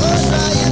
tuned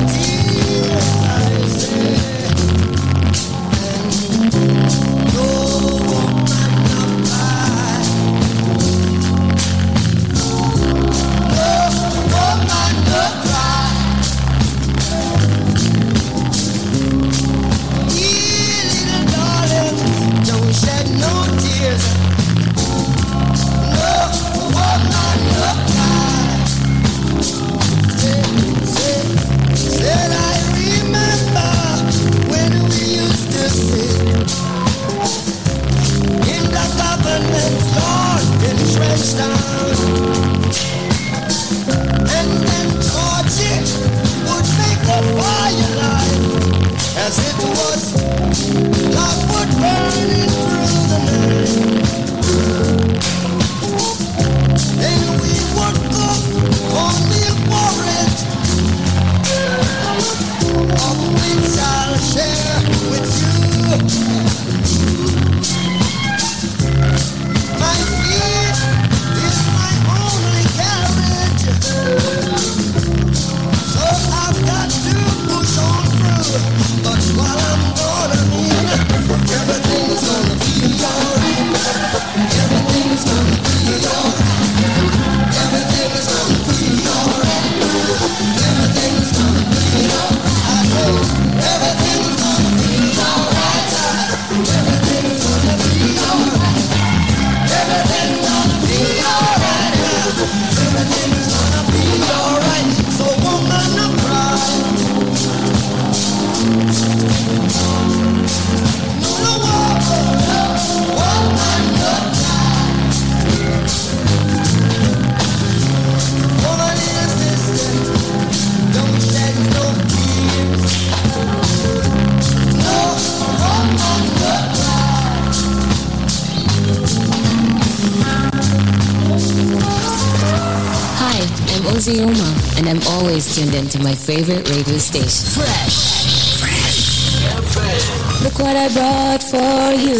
into my favorite radio station. Fresh. Fresh. Fresh. Look what I brought for you.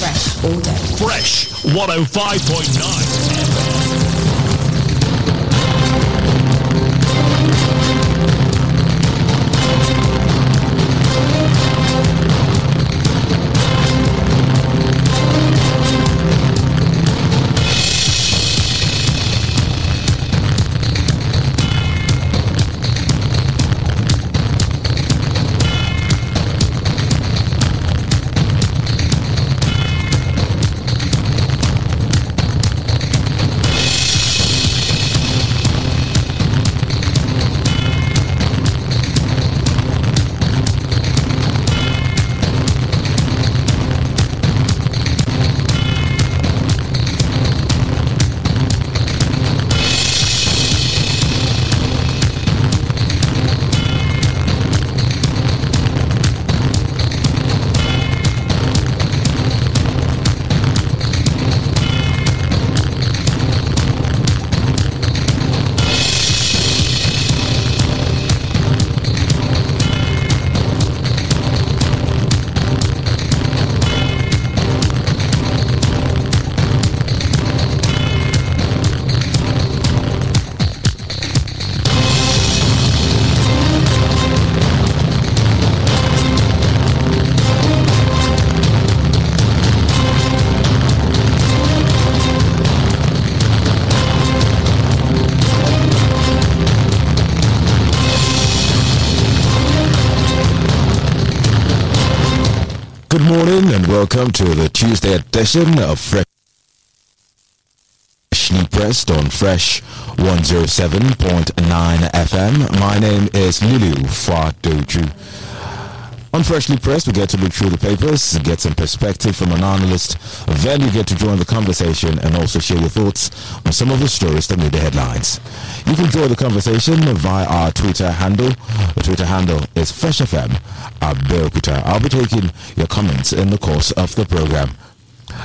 Fresh all. Fresh 105.9. welcome to the Tuesday edition of Fresh Freshly Pressed on Fresh 107.9 FM. My name is Lulu Fadoju. On Freshly Pressed, we get to look through the papers, get some perspective from an analyst, then you get to join the conversation and also share your thoughts on some of the stories that made the headlines. You can join the conversation via our Twitter handle. The Twitter handle is FreshFM. I'll be taking your comments in the course of the program.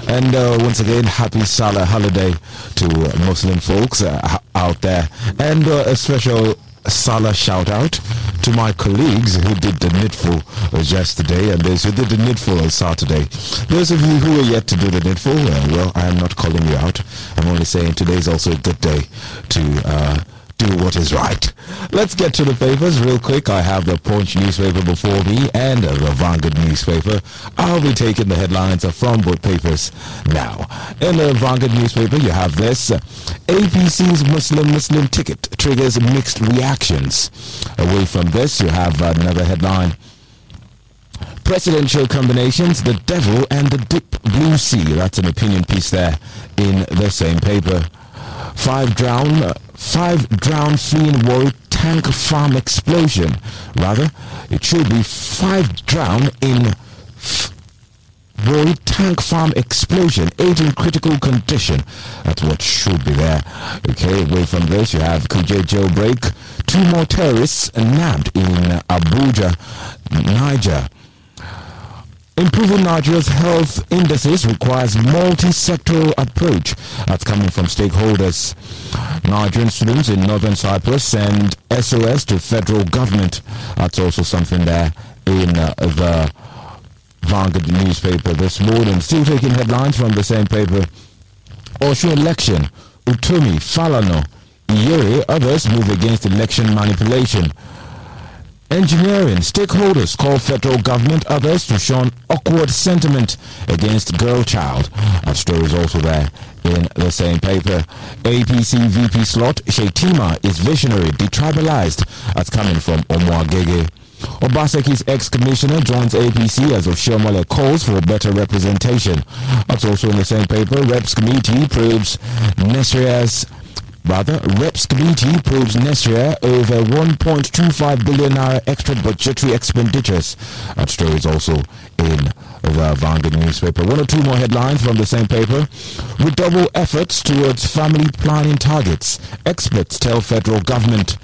And uh, once again, happy Salah holiday to Muslim folks uh, out there. And uh, a special Salah shout out to my colleagues who did the needful yesterday and those who did the needful on Saturday. Those of you who are yet to do the needful, uh, well, I am not calling you out. I'm only saying today is also a good day to uh, do what is right. Let's get to the papers real quick. I have the Punch newspaper before me and the Vanguard newspaper. I'll be taking the headlines from both papers now. In the Vanguard newspaper, you have this APC's Muslim Muslim ticket triggers mixed reactions. Away from this, you have another headline presidential combinations, the devil and the deep blue sea. That's an opinion piece there in the same paper. Five drown, five drowned fleeing Warri tank farm explosion. Rather, it should be five drowned in Warri tank farm explosion, eight in critical condition. That's what should be there. Okay, away from this, you have Kuje jailbreak. Two more terrorists nabbed in Abuja, Niger. Improving Nigeria's health indices requires multi-sectoral approach. That's coming from stakeholders. Nigerian students in Northern Cyprus send SOS to federal government. That's also something there in uh, the Vanguard newspaper this morning. Still taking headlines from the same paper. Osun election. Utomi, Falana, Iyere, others move against election manipulation. Engineering stakeholders call federal government others to shun awkward sentiment against girl child. That story is also there in the same paper. APC VP slot Shettima is visionary, detribalized. That's coming from Omo-Agege. Obaseki's ex-commissioner joins APC as Oshiomhole calls for better representation. That's also in the same paper. Reps committee probes NESREA's Rather, Reps Committee probes NESREA over 1.25 billion naira extra budgetary expenditures. That story is also in the Vanguard newspaper. One or two more headlines from the same paper. Redouble efforts towards family planning targets. Experts tell federal government.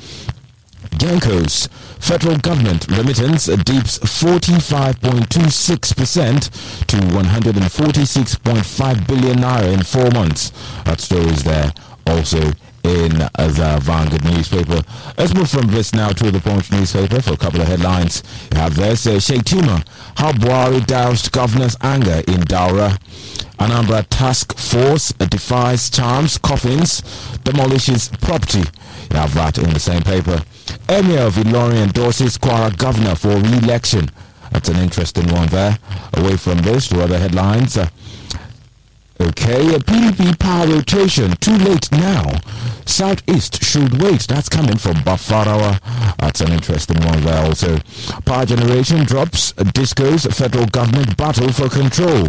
Genco's federal government remittance dips 45.26% to 146.5 billion naira in four months. That story is there also in the Vanguard newspaper. Let's move from this now to the Punch newspaper for a couple of headlines. You have this, uh, Shettima, how Buhari doused governor's anger in Daura. Anambra task force defies charms, coffins, demolishes property. You have that in the same paper. Emir of Ilorin endorses Kwara governor for re-election. That's an interesting one there. Away from this to other headlines. Uh, Okay, a PDP power rotation. Too late now. Southeast should wait. That's coming from Bafarawa. That's an interesting one there also. Power generation drops. Discos. Federal government battle for control.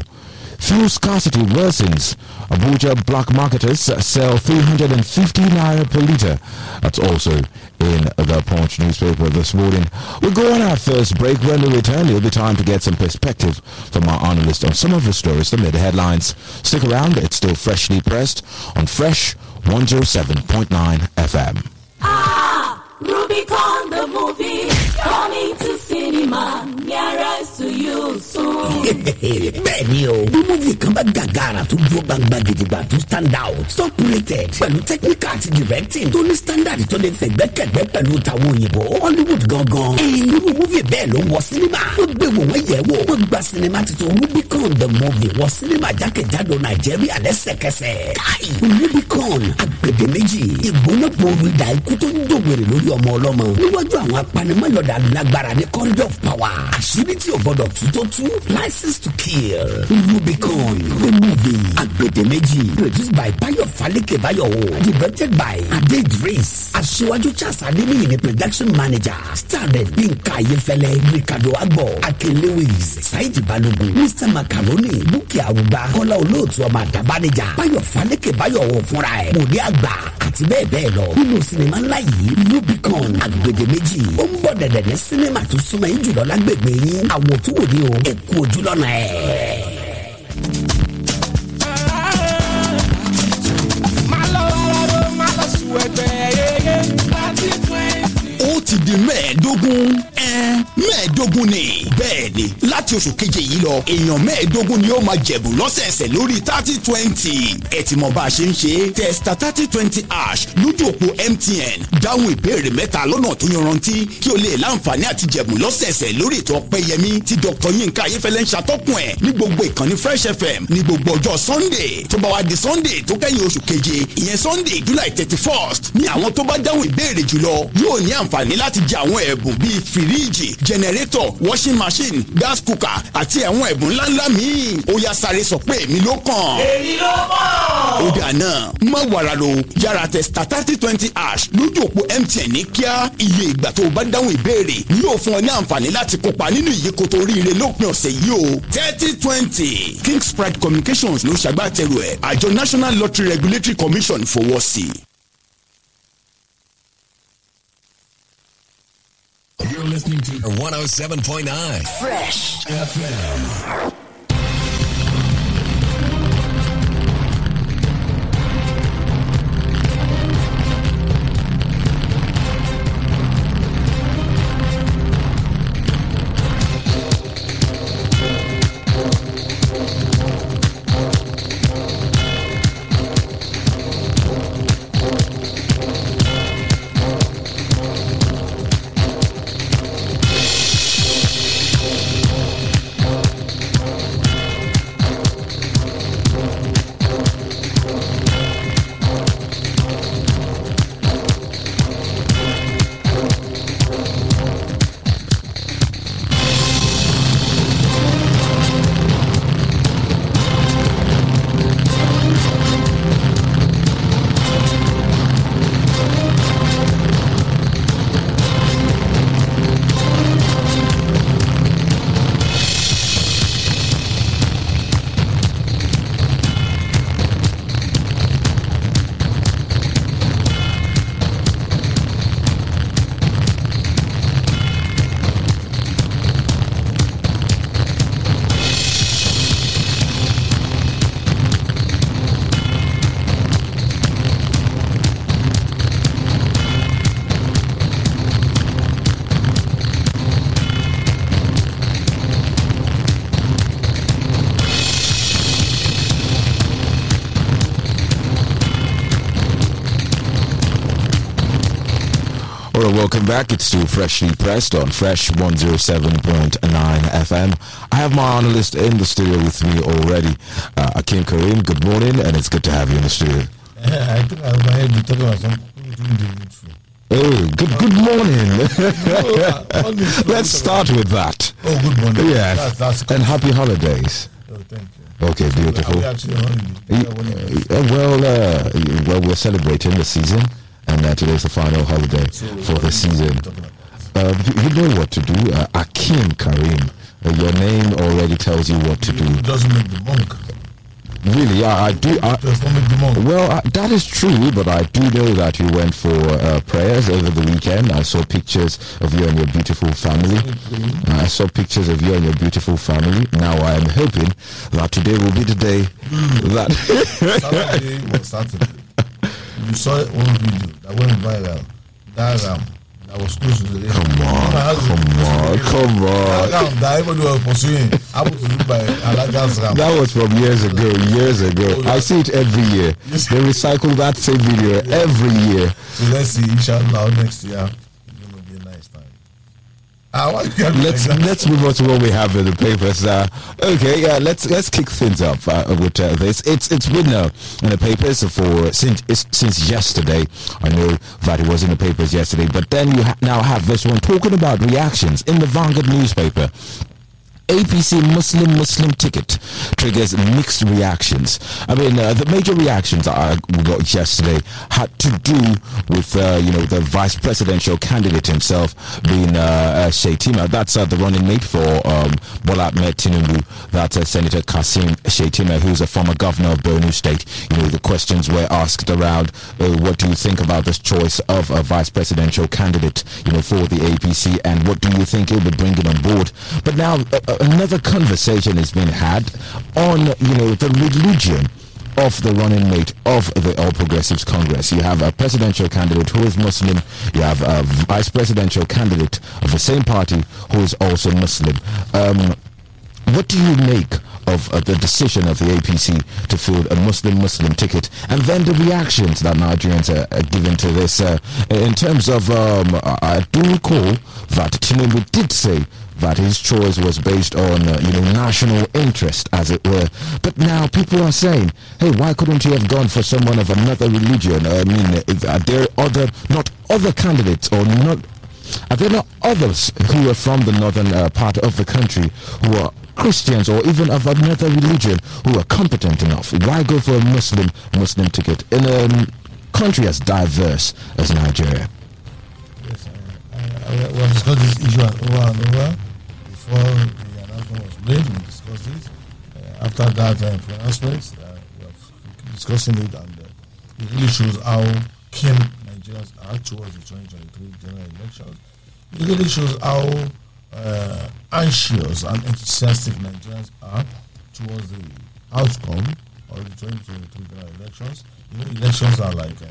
Fuel scarcity worsens. Abuja black marketers sell 350 naira per litre. That's also in the Punch newspaper this morning. We'll go on our first break. When we return, it'll be time to get some perspective from our analyst on some of the stories that made the headlines. Stick around, it's still freshly pressed on Fresh 107.9 FM. Ah, Rubicon the movie coming to cinema nearest to you soon. bẹ́ẹ̀ni o bí múvì kan bá gàgàrà tó dúró gbangba gidigba tó stand out top rated pẹ̀lú technical àti directing tó ní standard tó lè fẹ̀gbẹ́kẹ̀gbẹ́ pẹ̀lú tàwọn òyìnbó hollywood gangan. irú múvì bẹ́ẹ̀ ló wọ sinima. wọ́n gbé wò wọ́n yẹ̀ wò. wọ́n gba sinima titun rubicon the movie wọ sinima jákèjádò nàìjíríà lẹ́sẹ̀kẹsẹ̀. káì rubicon agbèdémèjì ìgbóná gbòòrò ìdá ikú tó ń dògbèrè lórí ọmọ ọlọ́mọ níwájú àwọn apanimọ́yọ̀dà lágbára ní corridor of power. àṣírí tí o gbọdọ̀ tú tó tú license to kill. Rubicon the movie agbèdémèjì produced by bayo falike bayowo directed by ade idris aṣíwájú charles adeniyi ni production manager starred yinka ayefẹlẹ ricardo agbo akin lewis saidi balogun mr. Macaroni bukki arugba kọ́lá olóòtú ọmọ àdàbánijà bayo falike bayowo fúnra ẹ̀ mòdì àgbà àti bẹ́ẹ̀ bẹ́ẹ̀ lọ. Nínú sinimá ńlá yìí rubicon agbèdémèjì ó ń bọ̀ dẹ̀dẹ̀ ní sinimá tó súnmọ́ yín jùlọ lágbègbè yín àwòtúwò ni o ẹ kú ojú lọ́nà ẹ̀. ó ti di mẹ́ẹ̀ẹ́dógún ẹ mẹ́ẹ̀ẹ́dógún ni. Bẹ́ẹ̀ ni láti oṣù keje yìí lọ èèyàn mẹ́ẹ̀ẹ́dógún ni ó máa jẹ̀bù lọ́sẹ̀ẹsẹ̀ lórí thirty twenty. Ẹ ti mọ bá a ṣe ń ṣe. Testa thirty twenty ash lójú òpó MTN dáhùn ìbéèrè mẹ́ta lọ́nà tó yanrantí kí o lè láǹfààní àti jẹ̀bù lọ́sẹ̀ẹsẹ̀ lórí ètò ọpẹ́yẹmí tí Dr. Yinka Ayéfẹ́lẹ́ ń ṣàtọ́kùn ẹ̀ ní gbogbo ìkànnì Fresh FM ní gbogbo ọjọ́ Sunday. Tó bá wá di Sunday tó kẹ́yìn oṣù Sunday July thirty first ní àwọn tó bá dáhùn ìbéèrè jùlọ yóò ní àǹfààní láti jẹ àwọn jẹnẹrétọ̀ washing machine gas cooker àti àwọn ẹ̀bùn ńláńlá míì ó yá sáré sọ pé èmi ló kàn. èmi ló kàn. ó dà náà má wàrà lo yàrá tẹ star thirty twenty ash lójú òpó MTN ní kíá iye ìgbà tó o bá dáhùn ìbéèrè ni yóò fún ọ ní àǹfààní láti kópa nínú ìyíkoto oríire lópin ọ̀sẹ̀ yìí o thirty twenty Kingspride Communications ló ṣàgbàtẹ̀rù ẹ̀ àjọ National Lottery Regulatory Commission fowọ́ sí i. You're listening to 107.9 Fresh. FM. Welcome back. It's still freshly pressed on Fresh 107.9 FM. I have my analyst in the studio with me already, uh, Akim Karim. Good morning, and it's good to have you in the studio. I think I overheard you talking about some doing the needful. Oh, good good morning. This- Let's start with that. Oh, good morning. Yeah, That's, that's and happy holidays. Oh, thank you. Okay, Are beautiful. we actually on holiday? Yeah, when it- Uh, well, uh, well, we're celebrating the season, and uh, today's the final holiday for the season. Uh, you, you know what to do. Uh, Akim Karim, uh, your name already tells you what to do. It doesn't make the monk. Really, I, I do. I, It does not make the monk. well, uh, that is true, but I do know that you went for uh, prayers over the weekend. I saw pictures of you and your beautiful family. Uh, I saw pictures of you and your beautiful family. Now I am hoping that today will be the day that. Saturday was Saturday. You saw one video that went viral. That ram that was close to the come on, come on, come on. That on. ram that everybody was pursuing happened to be by Alaga's ram. That was from years ago, years ago. Oh, I see it every year. They recycle that same video every year. So let's see, inshallah, next year it's gonna be a nice time. Ah, why you can't be let's let's move on to what we have in the papers. Uh, okay, yeah, let's let's kick things up uh, with uh, this. It's it's been uh, in the papers for since it's, since yesterday. I know that it was in the papers yesterday, but then you ha- now have this one talking about reactions in the Vanguard newspaper. APC Muslim Muslim ticket triggers mixed reactions. I mean, uh, the major reactions I got yesterday had to do with uh, you know the vice presidential candidate himself being uh, uh. That's uh, the running mate for um, Bola Ahmed Tinubu. That's uh, Senator Kashim Shettima, who's a former governor of Borno State. You know, the questions were asked around uh, what do you think about this choice of a vice presidential candidate, you know, for the APC, and what do you think he'll be bringing on board? But now another conversation has been had on, you know, the religion of the running mate of the All Progressives Congress. You have a presidential candidate who is Muslim. You have a vice presidential candidate of the same party who is also Muslim. Um, what do you make of uh, the decision of the APC to field a Muslim-Muslim ticket, and then the reactions that Nigerians are, are giving to this? Uh, in terms of, um, I do recall that Tinubu did say that his choice was based on, uh, you know, national interest, as it were. But now people are saying, hey, why couldn't he have gone for someone of another religion? I mean, are there other, not other candidates or not are there not others who are from the northern uh, part of the country who are Christians or even of another religion who are competent enough? Why go for a Muslim Muslim ticket in a country as diverse as Nigeria? Yes, I, I, I, we this issue over and over before the announcement was made. We discussed it. Uh, after that uh, pronouncement, uh, we have discussing it, and uh, it really shows how keen Nigerians are towards the 2023 general elections. It really shows how uh, anxious and enthusiastic Nigerians are towards the outcome of the 2023 general elections. You know, elections are like uh,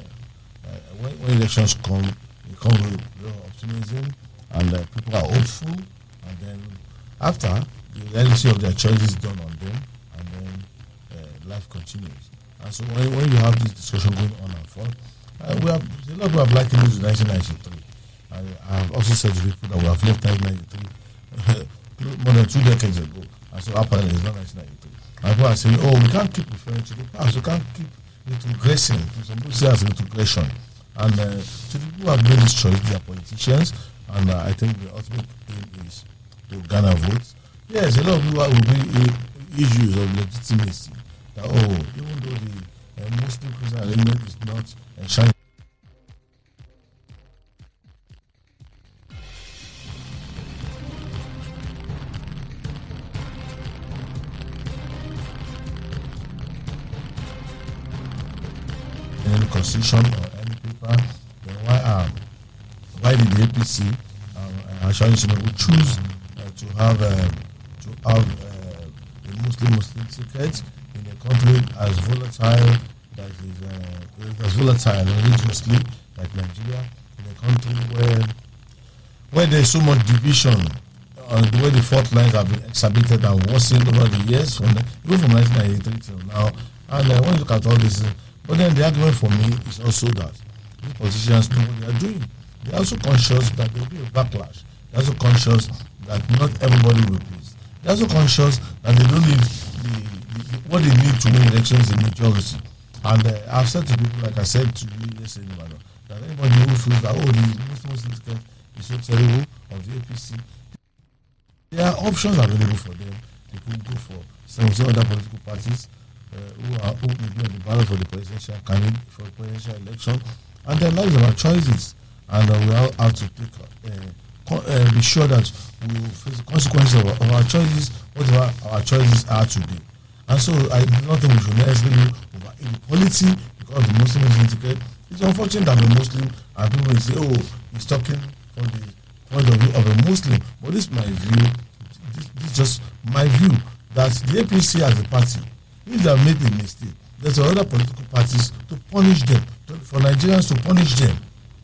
uh, when, when elections come, they come with optimism, and uh, people are hopeful, and then after the legacy of their choices is done on them, and then uh, life continues. And so when, when you have this discussion going on and forth, uh, we have a lot of people have likened it to 1993. I, I have also said to people that we have left 1993 more than two decades ago. And so apparently it's not 1993. And people are saying, oh, we can't keep referring to the past. We can't keep retrogressing. Some people say as retrogression. And uh, the people who have made this choice, they are politicians. And uh, I think the ultimate aim is to garner votes. Yes, a lot of people will be uh, issues of legitimacy. That, oh, even though the uh, Muslim Christian arrangement is not enshrined any constitution or any paper, then why um, why did the APC um, Tinubu choose to have uh, to have uh, a Muslim Muslim ticket in a country as volatile that is uh, as volatile religiously like Nigeria, in a country where where there is so much division on the way the fault lines have been exhibited and worsened over the years, from the, even from 1993 till now. And uh, when you look at all this, uh, but then the argument for me is also that the politicians know what they are doing. They are also conscious that there will be a backlash. They are also conscious that not everybody will please. They are also conscious that they don't need the, the, what they need to win elections in majority. And uh, I've said to people, like I said to you yesterday, that anybody who feels that, oh, the Muslim ticket is so terrible of the APC, there are options available for them. They could go for some other political parties uh, who are who on the ballot for the presidential candidate for presidential election, and that is our choices, and uh, we all have to take, uh, uh, be sure that we will face the consequences of, our- of our choices, whatever our choices are today. And so I do not think we should necessarily over inequality because the Muslim is ticket. It's unfortunate that a Muslim and people will say, oh, he's talking from the point of view of a Muslim. But this is my view. This, this is just my view that the APC as a party, if they have made a mistake, there's other political parties to punish them, to, for Nigerians to punish them,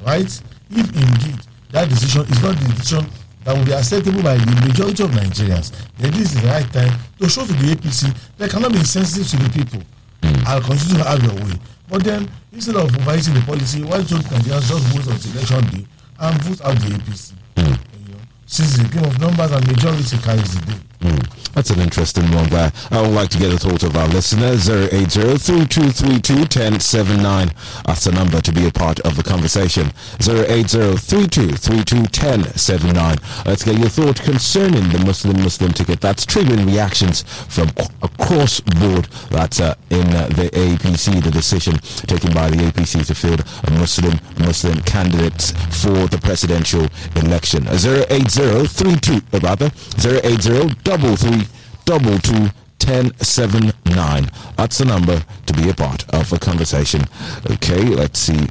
right? If indeed that decision is not the decision that will be acceptable by the majority of Nigerians, then this is the right time to show to the APC they cannot be insensitive to the people. Hmm. I'll continue to have your way. But then, instead of revising the policy, why don't Nigerians just vote on election day and vote out the APC? Hmm. You know, since the game of numbers and majority carries the day. Hmm. That's an interesting one there. I would like to get the thoughts of our listeners. 080-3232-1079. That's the number to be a part of the conversation. 080-3232-1079. Let's get your thought concerning the Muslim-Muslim ticket. That's triggering reactions from across board. That's uh, in uh, the APC, the decision taken by the APC to field a Muslim-Muslim candidate for the presidential election. 080-32, uh, rather, 080 double three double two ten seven nine. That's the number to be a part of a conversation. Okay, let's see.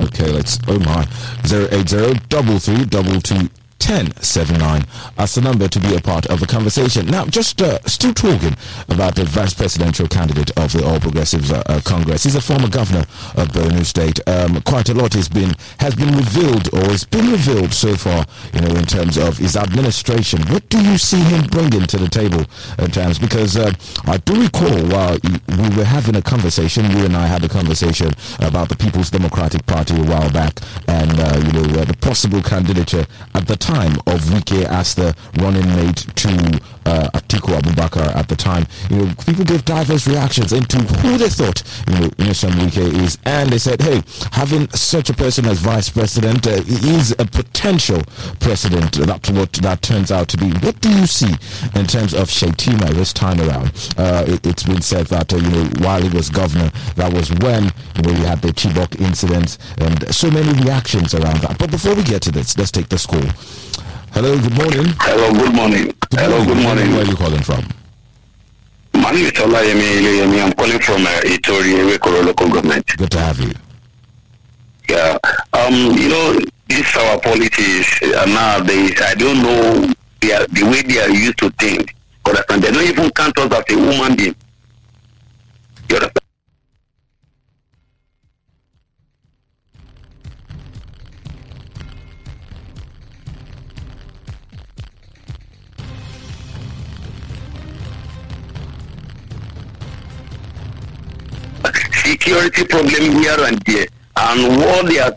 Okay, let's oh my zero eight zero double three double two 1079. That's the number to be a part of the conversation. Now, just uh, still talking about the vice presidential candidate of the All Progressives uh, uh, Congress. He's a former governor of Borno State. Um, quite a lot has been has been revealed or has been revealed so far, you know, in terms of his administration. What do you see him bringing to the table at times? Because uh, I do recall while we were having a conversation, you and I had a conversation about the People's Democratic Party a while back, and uh, you know uh, the possible candidature at the time of Wike as the running mate to uh, Atiku Abubakar at the time. You know, people gave diverse reactions into who they thought you know Nyesom Wike is, and they said, hey, having such a person as vice president uh, is a potential president. That's what that turns out to be. What do you see in terms of Shettima this time around? Uh, it, has been said that uh, you know while he was governor, that was when you know we had the Chibok incident and so many reactions around that. But before we get to this, let's take the call. Hello, good morning. Hello, good morning. Good Hello, morning. good morning. Where are you calling from? My name is Olayemi Ileyemi. I'm calling from uh, Itori, Ewekoro local government. Good to have you. Yeah. Um, you know, this our politics uh, nowadays. I don't know they are, the way they are used to think. They don't even count us as a human being. You understand? Security problem here and there, and what they are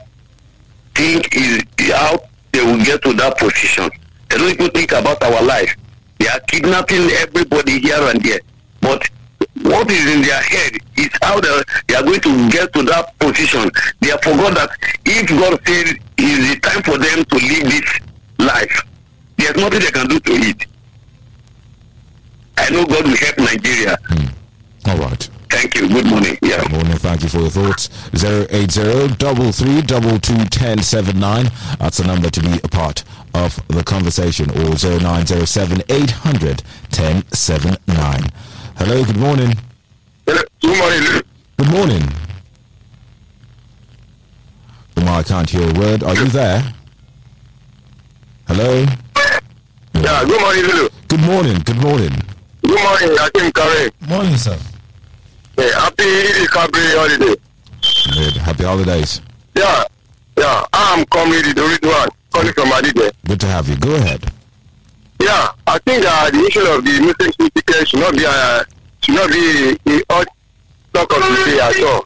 think is how they will get to that position. They don't even think about our life. They are kidnapping everybody here and there. But what is in their head is how they, they are going to get to that position. They have forgot that if God says it is the time for them to live this life, there's nothing they can do to it. I know God will help Nigeria. Hmm. All right. Thank you. Good morning. Yeah. Good morning. Thank you for your thoughts. 080-3322-1079. That's the number to be a part of the conversation. Or 0907-800-1079. Hello, good morning. Good morning. Good morning. Umar, I can't hear a word. Are you there? Hello? Yeah, good morning, Lulu. Good morning. Good morning. Good morning, Akim Kare. Morning, sir. Yeah, happy recovery holiday. Good. Happy holidays. Yeah, yeah, I'm coming the one, calling from Adide. Good to have you. Go ahead. Yeah, I think uh, the issue of the Muslim ticket should not be uh, should not be a hot talk of the day at all.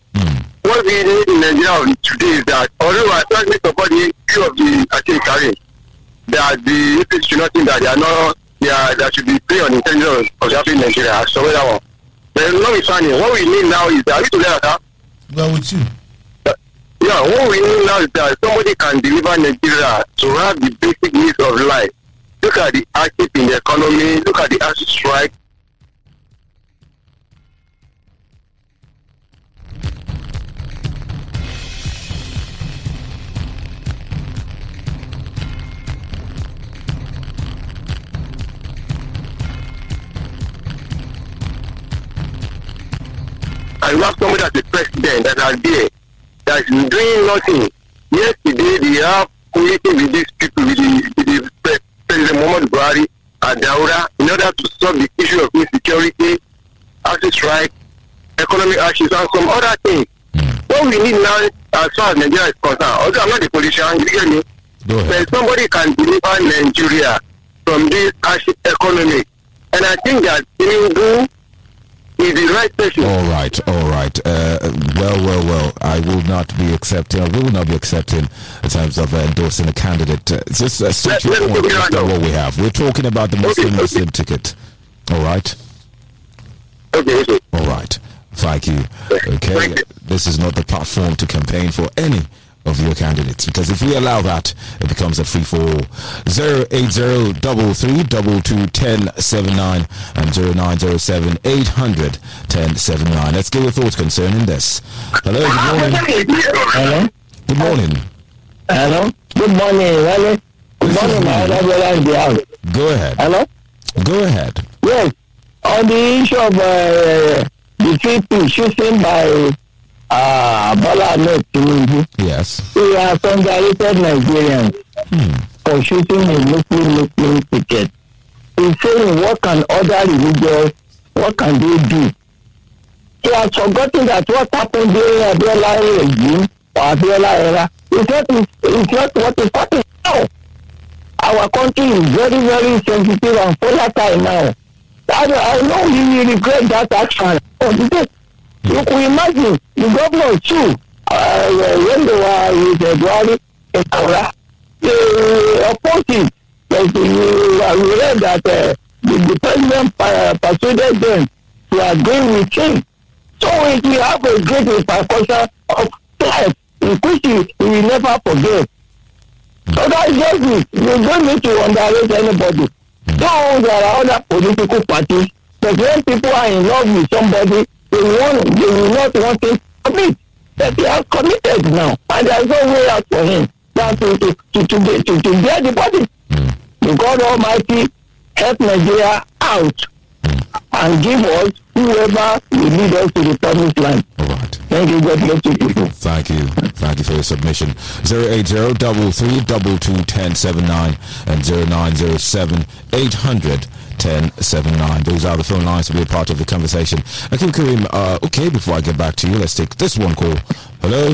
What we need in Nigeria today is that although I strongly support the issue of the Akim Kare, that the Muslims should not think that they are not they are that should be play on the intelligence of the African Nigeria. I support that one. But notwithstanding, what we need now is that we together, sir. We are with you. Yeah, what we need now is that somebody can deliver Nigeria to have the basic needs of life. Look at the hardship in the economy, look at the ASUU strike. And you have somebody as a president that are there that is doing nothing. Yesterday, they have meeting with these people, with the, with the pre- President Muhammad Buhari and Daura in order to solve the issue of insecurity, ASUU strike, economic actions, and some other things. Hmm. What we need now, as far as Nigeria is concerned, although I'm not a politician, you get me? Go ahead. But somebody can deliver Nigeria from this acid economy. And I think that Tinubu the right. All right, all right. Uh, well, well, well. I will not be accepting. I will not be accepting in terms of uh, endorsing a candidate. Uh, just uh, state your point based right on what we have. We're talking about the Okay, Muslim okay. Ticket. All right, Okay, okay. all right. Thank you. Okay, Thank you. this is not the platform to campaign for any of your candidates because if we allow that, it becomes a free for all. Zero eight zero double three double two ten seven nine and zero nine zero seven eight hundred ten seven nine. Let's get your thoughts concerning this. Hello, good morning. Hello? Good morning. Hello? Good morning, Wale. Good morning, my other brother in the house. Go ahead. Hello? Go ahead. Yes. On the issue of uh, the people shooting by uh, Bola Ahmed Tinubu, Yes. we are congratulated Nigerians. for shooting a Muslim Muslim ticket. He's saying what can other religions, what can they do? He has forgotten that what happened during Abiola regime or Abiola era is not, is not what is happening now. Our country is very, very sensitive and volatile now. I, I know he will regret that action. Oh, you could imagine the governor too, uh, when they were with Eduardo in Kora, they opposed him. Uh, we read that uh, the, the president uh, persuaded them to agree with him. So it will have a great repercussion of life, in which he will never forget. So that's just it. You don't need to underrate anybody. Though there are other political parties, but when people are in love with somebody, they want they will not want to commit. But they are committed now, and there is no way out for him than to to to to, be, to, to bear the body. Hmm. May God Almighty help Nigeria out hmm. and give us whoever will lead us to the promised land. All right. Thank you. God bless you people. Thank you. Thank you for your submission. 080-3322-1079 and 0907-800-1079. Those are the phone lines to be a part of the conversation. Akim Karim, uh, okay, before I get back to you, let's take this one call. Hello?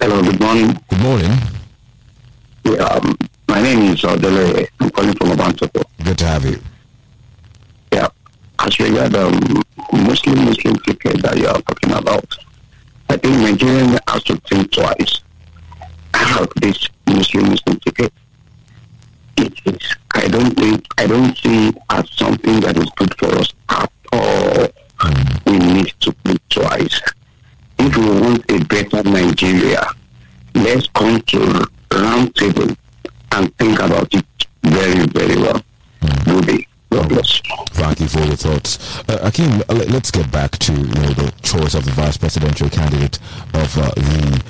Hello, good morning. Good morning. Yeah, um, my name is Odele. I'm calling from Abantopo. Good to have you. As regard um, Muslim Muslim ticket that you are talking about, I think Nigerians have to think twice about this Muslim Muslim ticket. It is. I don't think. I don't see it as something that is good for us at all. We need to think twice. If we want a better Nigeria, let's come to round table and think about it very, very well. Ruby, Thank you for your thoughts. Uh, let- let's get back to you know, the choice of the vice presidential candidate of uh, the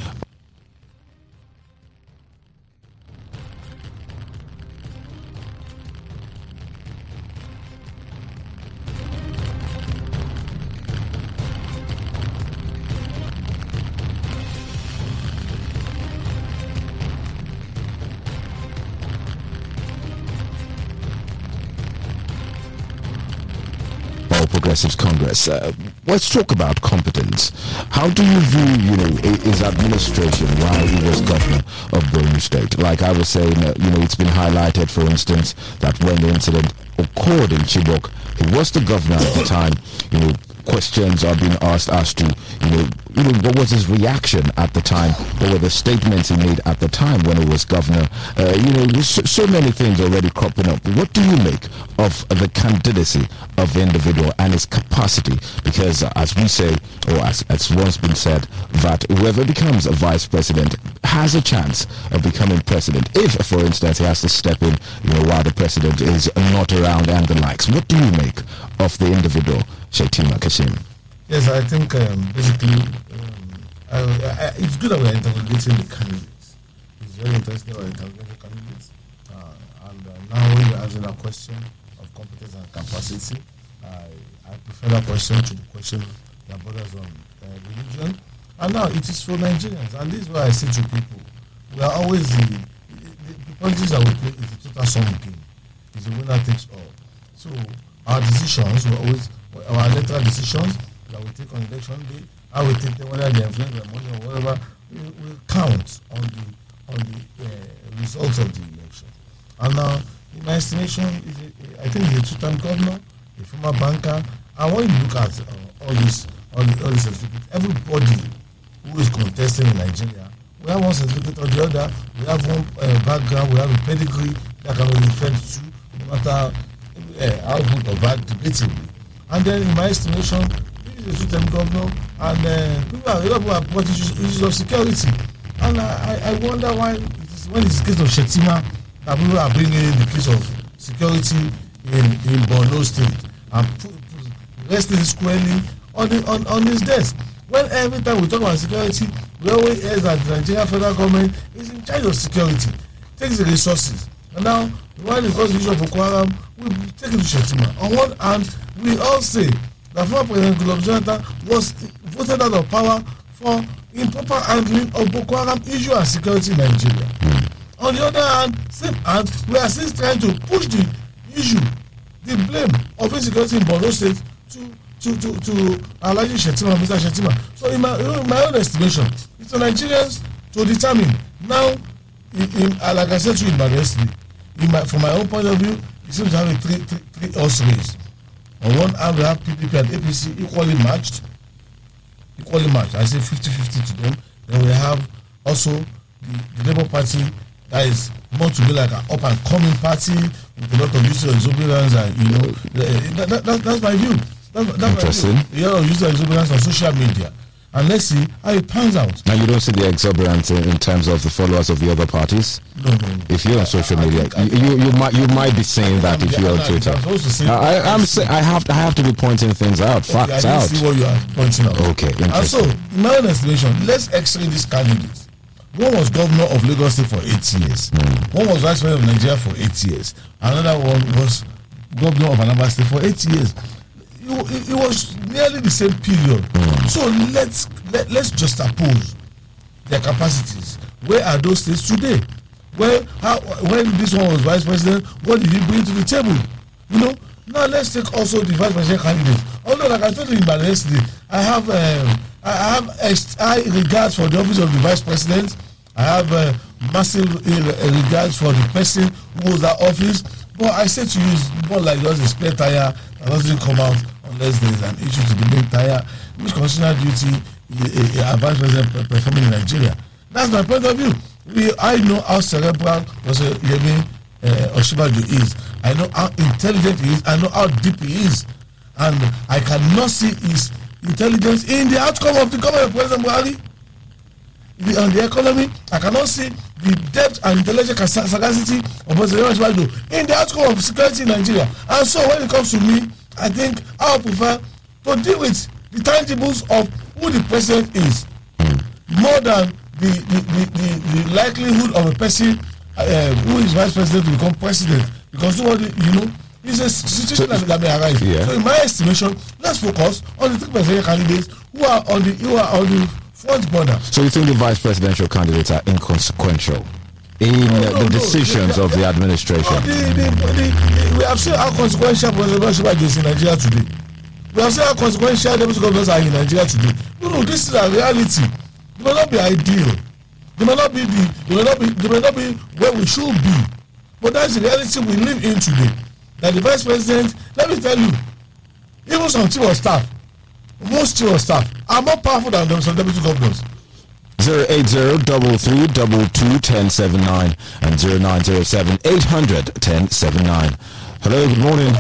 Progressives Congress. Uh, let's talk about competence. How do you view, you know, his administration while he was governor of Borno State? Like I was saying, uh, you know, it's been highlighted, for instance, that when the incident occurred in Chibok, he was the governor at the time. You know, questions are being asked as to, you know, you know, what was his reaction at the time? What were the statements he made at the time when he was governor? Uh, you know, so, so many things already cropping up. What do you make of the candidacy of the individual and his capacity? Because as we say, or as as once been said, that whoever becomes a vice president has a chance of becoming president. If, for instance, he has to step in, you know, while the president is not around and the likes. What do you make of the individual, Shettima Kashim? Yes, I think um, basically um, I, I, it's good that we're interrogating the candidates. It's very interesting we're interrogating the candidates. Uh, and uh, now you're asking a question of competence and capacity, I, I prefer that question to the question that borders on uh, religion. And now it is for Nigerians. And this is why I say to people, we are always the, the, the politics that we play is a total sum game. It's a winner takes all. So our decisions will always, our electoral decisions that we take on election day, how we take them, whether they influence the money or whatever, will, will count on the on the uh, results of the election. And now, in my estimation, is a, I think he's a two-time governor, a former banker. And when you look at uh, all this, all, the, all this certificate, everybody who is contesting in Nigeria, we have one certificate or the other. We have one uh, background. We have a pedigree that can be referred to, no matter uh, how good or bad, debatably. And then, in my estimation, this is two-term governor, and uh, people are, a lot of people brought issues, of security. And I, I wonder why it is, when it's the case of Shettima that people are bringing in the case of security in in Borno State and put, put, resting squarely on the on, on his desk. When every time we talk about security, we always hear that the Nigerian federal government is in charge of security, takes the resources. And now, when it comes to the issue of Boko we take it to Shettima. On one hand, we all say that former President Goodluck Jonathan was voted out of power for improper handling of Boko Haram issue and security in Nigeria. on the other hand same hand we are still trying to push the issue the blame of insecurity in borno state to to to to alhaji shettima mr shettima. So in my in my own estimation it's for nigerians to determine now in in like i said to you in my yesterday in my from my own point of view it seems to have a three three three horse race on one hand we have pdp and apc equally matched equally matched i say fifty fifty to them then we have also the the labour party that is more to be like an up and coming party with a lot of use of exuberance and you know uh, that, that, that, that's my view. That's, that's Interesting. my view. Yeah use of exuberance on social media and let's see how it pans out Now you don't see the exuberance in, in terms of the followers of the other parties. no no no If you're on social I media, I you, you you might you might be saying that if you're on Twitter. I'm supposed to say- I, I- I'm say, I have I have to be pointing things out, Okay, I facts didn't out. see what you are pointing out. Okay, And so, in my own estimation, let's x-ray this candidate. One was governor of Lagos State for eight years. Hmm. One was vice president of Nigeria for eight years. Another one was governor of Anambra State for eight years. It, it, it was nearly the same period. Hmm. So let's let, let's just oppose their capacities. Where are those states today? Where how when this one was vice president, what did he bring to the table? You know. Now let's take also the vice president candidate. Although, like I told you in my yesterday, I have um, I have ex- high regards for the office of the vice president. I have uh, massive uh, regards for the person who holds that office. But I say to you, it's more like just a spare tire that doesn't come out there is an issue to the main tire, which constitutional duty a, vice president performing in Nigeria. That's my point of view. We, I know how cerebral Professor Yemi uh, Osinbajo is. I know how intelligent he is. I know how deep he is. And I cannot see his intelligence in the outcome of the government of President Buhari. The, on the economy, I cannot see the depth and intellectual sa- sagacity of President Osinbajo in the outcome of security in Nigeria. And so when it comes to me, I think I would prefer to deal with the tangibles of who the president is more than the the the the, the likelihood of a person uh, who is vice president to become president because nobody you know it's a situation that, that may arise Yeah. so in my estimation let's focus on the three presidential candidates who are on the who are on the front border. So you think the vice presidential candidates are inconsequential in the decisions of the administration? We have seen how consequential President Oshibajo is in Nigeria today. We have seen how consequential deputy governors are in Nigeria today. No, no, this is a reality. They may not be ideal. They may not be the. They may not be. They may not be where we should be. But that's the reality we live in today. That the vice president, let me tell you, even some chief of staff, most chief of staff are more powerful than some deputy governors. 080-3322-1079 and 0907-800-1079. Hello, good morning.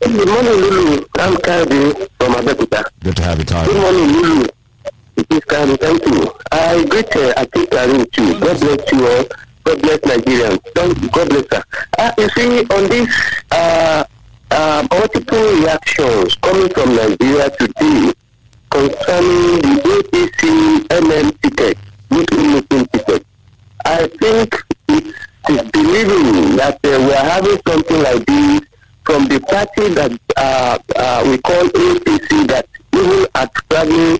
Good morning, Lulu. I'm Kadi from Abeokuta. Good to have you, Good Kyle. morning, Lulu. It is Kadi. Thank you. I greet uh, Atik Karim too. God bless you all. God bless Nigerians. Don't, God bless her. Uh, you see, on this uh, uh, multiple reactions coming from Nigeria today concerning the APC MM ticket, Muslim Muslim ticket, I think it is believing that uh, we are having something like this from the party that uh, uh, we call APC that even at struggling,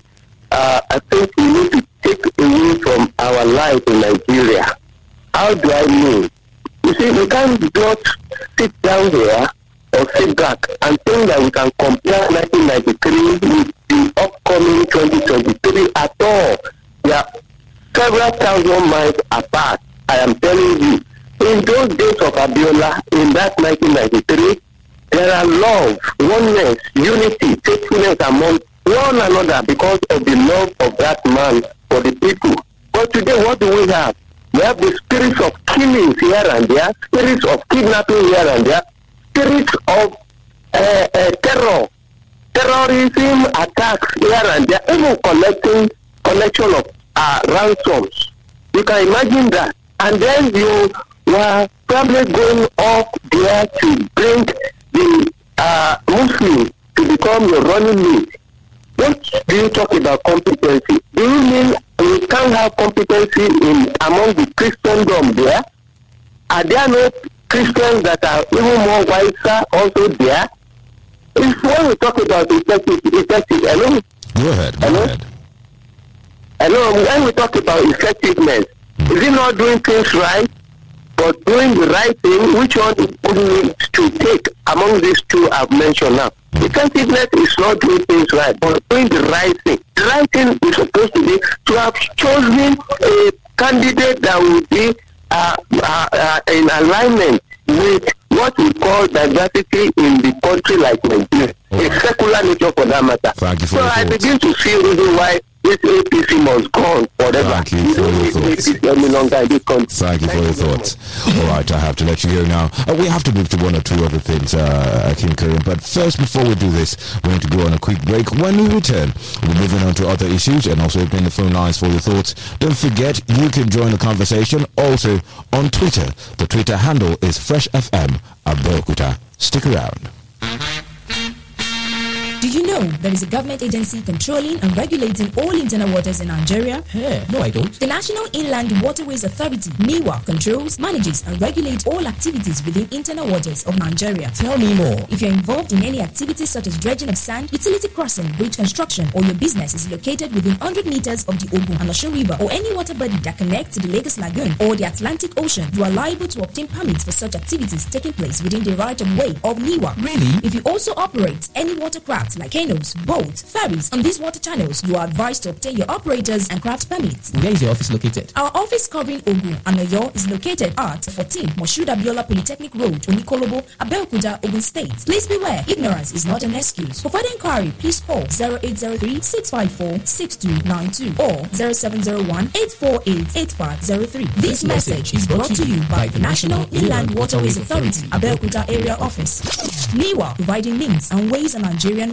uh, I think we need to take away from our life in Nigeria. How do I mean? You see, we can't just sit down there or sit back and think that we can compare 1993 with the upcoming 2023 at all. They are several thousand miles apart. I am telling you. In those days of Abiola, in that 1993, there are love, oneness, unity, faithfulness among one another because of the love of that man for the people. But today, what do we have? We have the spirits of killings here and there, spirits of kidnapping here and there, spirits of uh, uh, terror, terrorism attacks here and there, even collecting collection of uh, ransoms. You can imagine that. And then you were probably going up there to bring the uh, Muslim to become your running mate. What do you talk about competency? Do you mean we can't have competency in among the Christendom there? Are there no Christians that are even more wiser also there? If when we talk about effective, effective, hello, Go ahead, go Hello? ahead. hello, when we talk about effectiveness, hmm. Is he not doing things right? But doing the right thing, which one would need to take among these two I've mentioned now? Hmm. Defensiveness is not doing things right, but doing the right thing. The right thing is supposed to be to have chosen a candidate that will be uh, uh, uh, in alignment with what we call diversity in the country like Nigeria. A secular nature for that matter. Thank you for so I begin to see reason why this APC must go on forever. Thank you for your thoughts. Any longer in this country. Thank you for your thoughts. All right, I have to let you go now. Uh, we have to move to one or two other things, uh, King Karim. But first, before we do this, we're going to go on a quick break. When we return, we're moving on to other issues and also opening the phone lines for your thoughts. Don't forget, you can join the conversation also on Twitter. The Twitter handle is FreshFM Abeokuta. Stick around. Do you know there is a government agency controlling and regulating all internal waters in Nigeria? Hey, no, I don't. The National Inland Waterways Authority, NIWA, controls, manages, and regulates all activities within internal waters of Nigeria. Tell me more. If you're involved in any activities such as dredging of sand, utility crossing, bridge construction, or your business is located within 100 meters of the Ogun and Osun River, or any water body that connects to the Lagos Lagoon or the Atlantic Ocean, you are liable to obtain permits for such activities taking place within the right of way of NIWA. Really? If you also operate any watercraft like canoes, boats, ferries on these water channels, you are advised to obtain your operators and craft permits. Where is your office located? Our office covering Ogun and Oyo is located at 14 Moshood Abiola Polytechnic Road, Onikolobo, Abeokuta, Ogun State. Please beware, ignorance is not an excuse. For further inquiry, please call 0803-654-6292 or 0701-848-8503. This message is brought to you by the National Inland Waterways Authority, Abeokuta Area Office. NIWA, providing links and ways on Nigerian.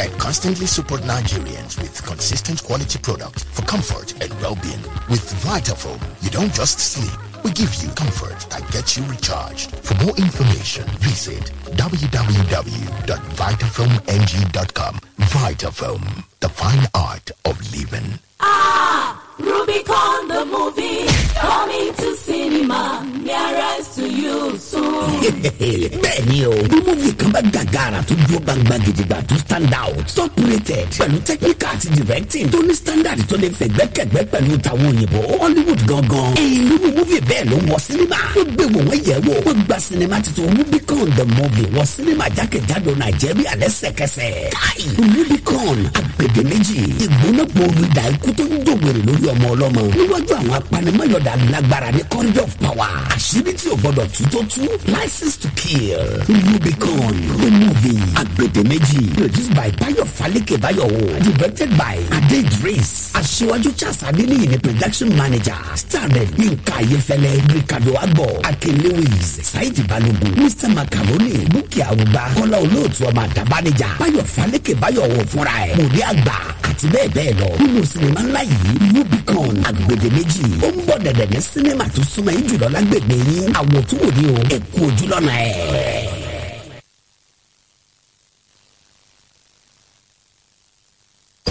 and constantly support Nigerians with consistent quality products for comfort and well-being. With Vitafoam, you don't just sleep. We give you comfort that gets you recharged. For more information, visit www.vitafoamng.com. Vitafoam, the fine art of living. Ah, Rubicon the movie coming to cinema nearest to you soon. bẹ́ẹ̀ni o bí múvi kan bá gàgàrà tó dúró gbangba gidigba tó stand out top rated pẹ̀lú technical àti directing tó ní standard tó lè fẹ̀gbẹ́kẹ̀gbẹ́ pẹ̀lú tàwọn òyìnbó. Hollywood gangan irú múvi bẹ́ẹ̀ ló wọ sinima wọ́n gbé wò wọ́n yẹ̀ wò wọ́n gba sinima titun rubicon the movie wọ sinima jákèjádò nàìjíríà lẹ́sẹ̀kẹsẹ̀. Káì rubicon agbèdémèjì ìgbónágbòòrò ìdá ikú tó ń dògbèrè lórí ọmọ ọlọ́mọ. Níwájú àwọn apanimọ́yọ̀dà lágbára ní corridor of power. Àṣírí tí ò gbọdọ̀ tú tó tú. License to kill. Rubicon the movie. Agbèdémèjì produced by bayo falike bayowo directed by ade idris. Aṣíwájú charles adeniyi ni production manager. Starred yinka ayefẹlẹ ricardo agbo akin lewis saidi balogun mr. Macaroni bukki arugba kọ́lá olóòtú ọmọ àdàbánijà bayo falike bayowo fúnra ẹ̀ mòdì àgbà àti bẹ́ẹ̀ bẹ́ẹ̀ lọ. Nínú sinimá ńlá yìí rubicon agbèdémèjì ó ń bọ̀ dẹ̀dẹ̀ ní sinimá tó súnmọ́ yín jùlọ lágbègbè yín àwòtúwò ni o ẹ kú ojúlọ́nà ẹ̀.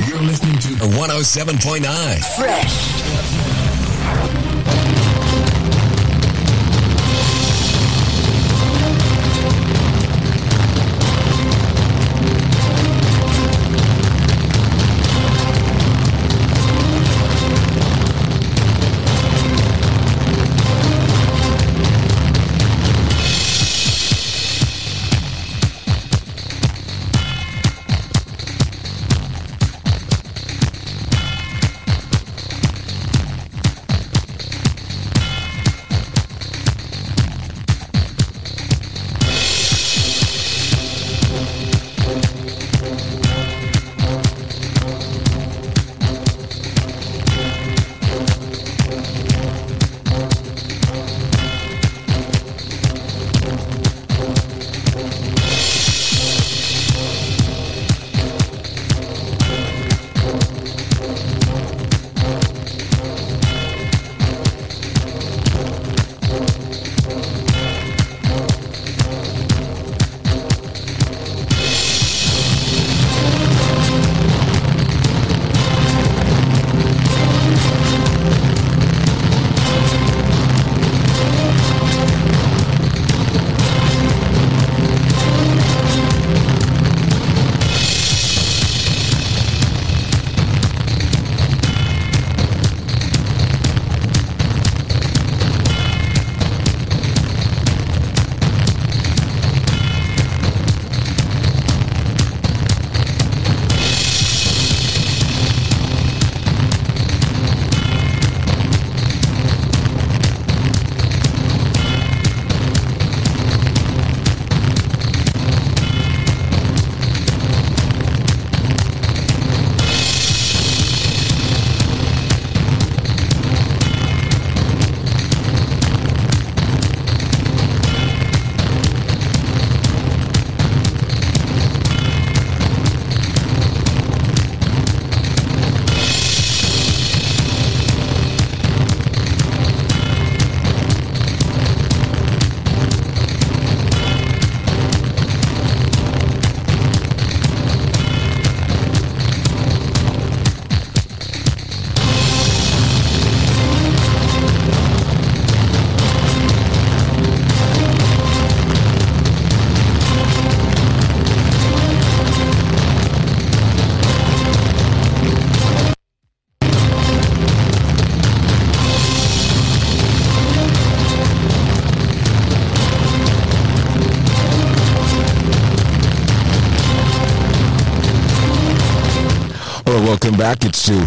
You're listening to 107.9 Fresh.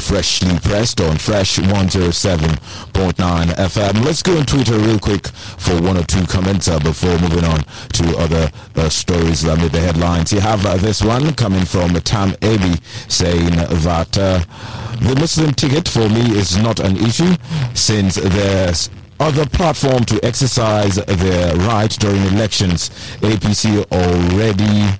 Freshly pressed on Fresh 107.9 FM. Let's go on Twitter real quick for one or two comments uh, before moving on to other uh, stories that made the headlines. You have uh, this one coming from Tam Abi saying that uh, the Muslim ticket for me is not an issue since there's other platform to exercise their right during elections. APC already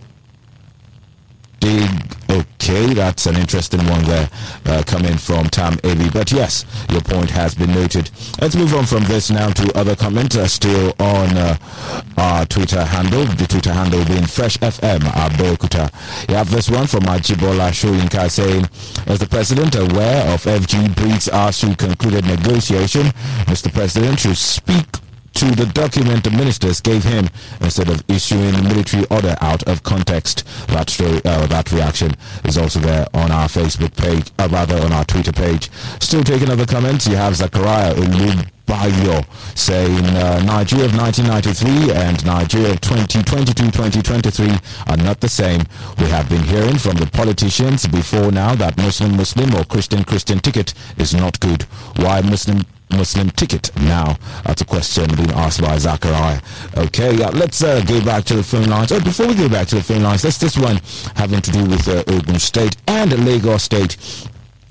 dig okay. That's an interesting one there uh, coming from tam Avi. but yes your point has been noted. Let's move on from this now to other comments. Uh, still on uh, our twitter handle the twitter handle being fresh fm abeokuta. You have this one from ajibola shoyinka saying is the president aware of fg breeds ASUU concluded negotiation mr president should speak to the document the ministers gave him instead of issuing a military order out of context. That story, uh, that reaction is also there on our Facebook page, uh, rather on our Twitter page. Still taking other comments. You have Zachariah Ulubayo saying uh, Nigeria of 1993 and Nigeria of 2022-2023 are not the same. We have been hearing from the politicians before now that Muslim-Muslim or Christian-Christian ticket is not good. Why Muslim Muslim ticket now? That's a question being asked by Zachariah. Okay, uh, let's uh, go back to the phone lines. Oh, before we go back to the phone lines, let's this one having to do with uh, Ogun State and Lagos State.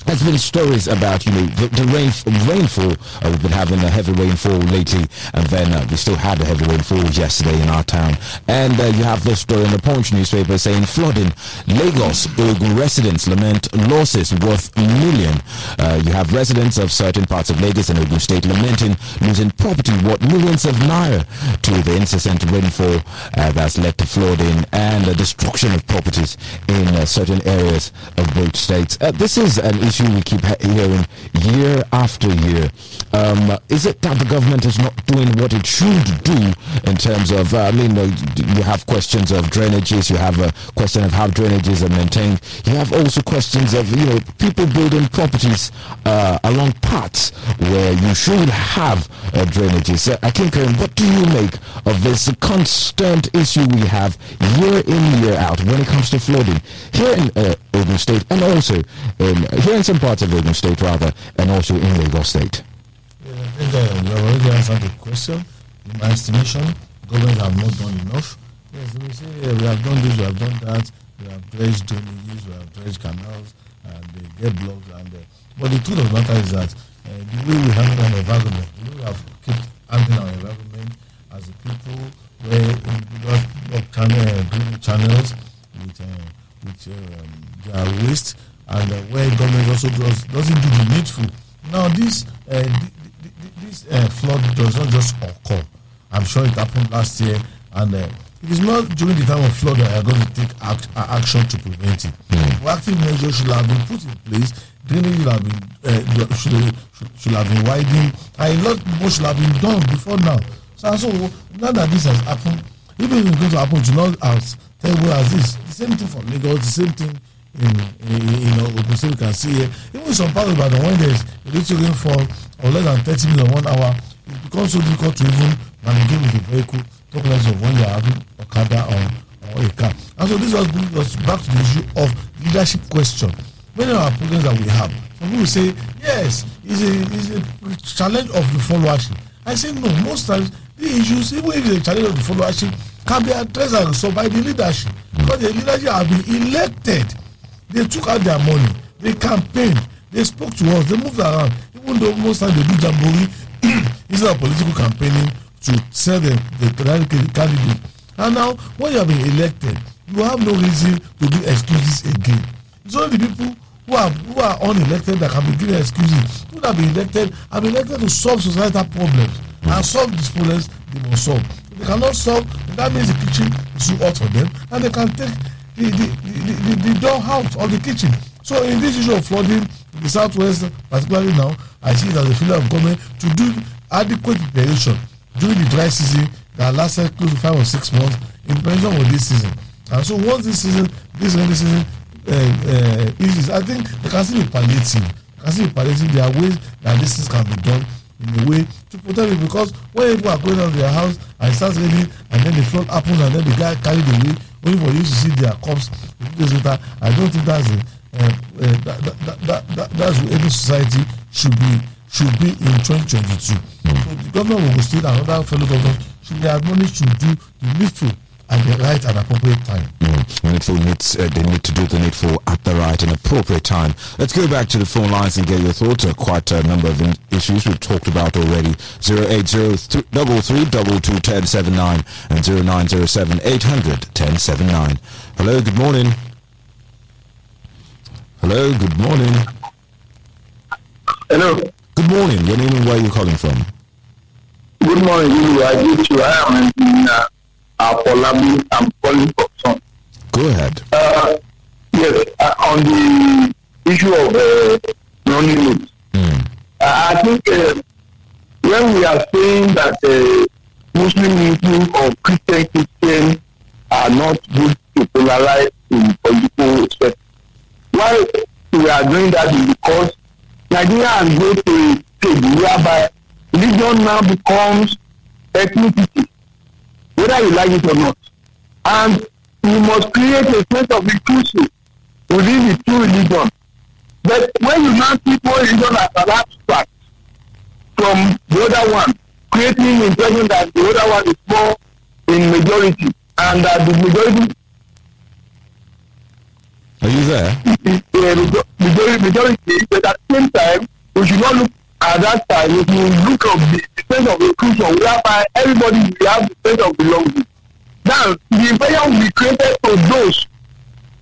There's been stories about you know the, the rain rainfall. Uh, we've been having a heavy rainfall lately, and then uh, we still had a heavy rainfall yesterday in our town. And uh, you have this story in the Punch newspaper saying flooding. Lagos Ogun residents lament losses worth million. Uh, you have residents of certain parts of Lagos and Ogun State lamenting losing property worth millions of naira to the incessant rainfall uh, that's led to flooding and the destruction of properties in uh, certain areas of both states. this is an issue we keep hearing year after year. Um, is it that the government is not doing what it should do in terms of, uh, I mean, uh, you have questions of drainages, you have a question of how drainages are maintained, you have also questions of, you know, people building properties uh, along paths where you should have uh, drainages. Uh, I think, what do you make of this constant issue we have year in, year out when it comes to flooding here in uh, Ogun State and also in, here in some parts of Ogun State rather, and also in Lagos State? Yeah, I think uh, already answered the question. In my estimation, government have not done enough. Yes, we say yeah, we have done this, we have done that, we have dredged drainages, we have dredged canals, and they get blocked. And uh, but the truth of the matter is that uh, the way we handle our environment, the way we have kept handling our environment as a people, where individuals block channel, uh, channels with uh, with um, their waste and uh, where government also does, doesn't do the needful. Now this uh, this uh, flood does not just occur. I'm sure it happened last year, and uh, it is not during the time of flood that we are going to take act, action to prevent it. Mm. Proactive measures should have been put in place. Drainage should have been uh, should, should, should have been widened, and a lot more should have been done before now. So, so now that this has happened, even if it's going to happen, to not as terrible as this. The same thing for Lagos. The same thing in, in, know, Ogun you can see here. Even some part of Ibadan, when there's a little rainfall or less than 30 minutes one hour, it becomes so difficult to even navigate with the vehicle, talk less of when you're having Okada or, or a car. And so this was brings us back to the issue of leadership question. Many of our problems that we have, some people say, yes, it's a, it's a challenge of the followership. I say, no, most times the issues, even if it's a challenge of the followership, can be addressed and solved by the leadership. Hmm. Because the leadership have been elected. They took out their money. They campaigned. They spoke to us. They moved around. Even though most times they do jamboree instead of political campaigning to sell the the candidate. And now when you have been elected you have no reason to do excuses again. It's only the people who are who are unelected that can be given excuses. Who have been elected have been elected to solve societal problems. And hmm. solve these problems they must solve they cannot solve that means the kitchen is too hot for them and they can take the the the the, the door out of the kitchen. So in this issue of flooding in the southwest particularly now i see it as a failure of government to do adequate preparation during the dry season that lasted close to five or six months in preparation for this season. And so once this season this rainy season uh, uh, eases i think they can still be palliative they can still be palliative there are ways that this thing can be done in a way to protect it because when people are going out of their house and it starts raining and then the flood happens and then the guy carried away only for you to see their corpse a few days later i don't think that's a uh, uh, that, that, that, that, that, that's where every society should be should be in 2022. So the government of Ogun State and other fellow governments should be admonished to do the needful at the right and appropriate time. Mm. Needful needs, uh, they need to do the needful at the right and appropriate time. Let's go back to the phone lines and get your thoughts. Uh, quite a number of in- issues we've talked about already. 080-33-1079 and 0907-800-1079. Hello, good morning. Hello, good morning. Hello. Good morning. Your name and where are you calling from? Good morning, you. I get you. I am in uh, Apolabi. I'm calling for some. Go ahead. Uh, yes, uh, on the issue of uh, running loans. Mm. Uh, I think uh, when we are saying that uh, Muslim people or Christian Christians are not good to polarize in political respect, why we are doing that is because Nigeria has go to a stage whereby religion now becomes ethnicity, whether you like it or not. And you must create a sense of inclusion within the two religions. But when you now see one religion as an abstract from the other one, creating the impression that the other one is more in majority and that the majority Are you there? majority, majority, but at the same time, we should not look at that time. If you look at the sense of inclusion, whereby everybody will have the sense of belonging. Now, the impression will be created to those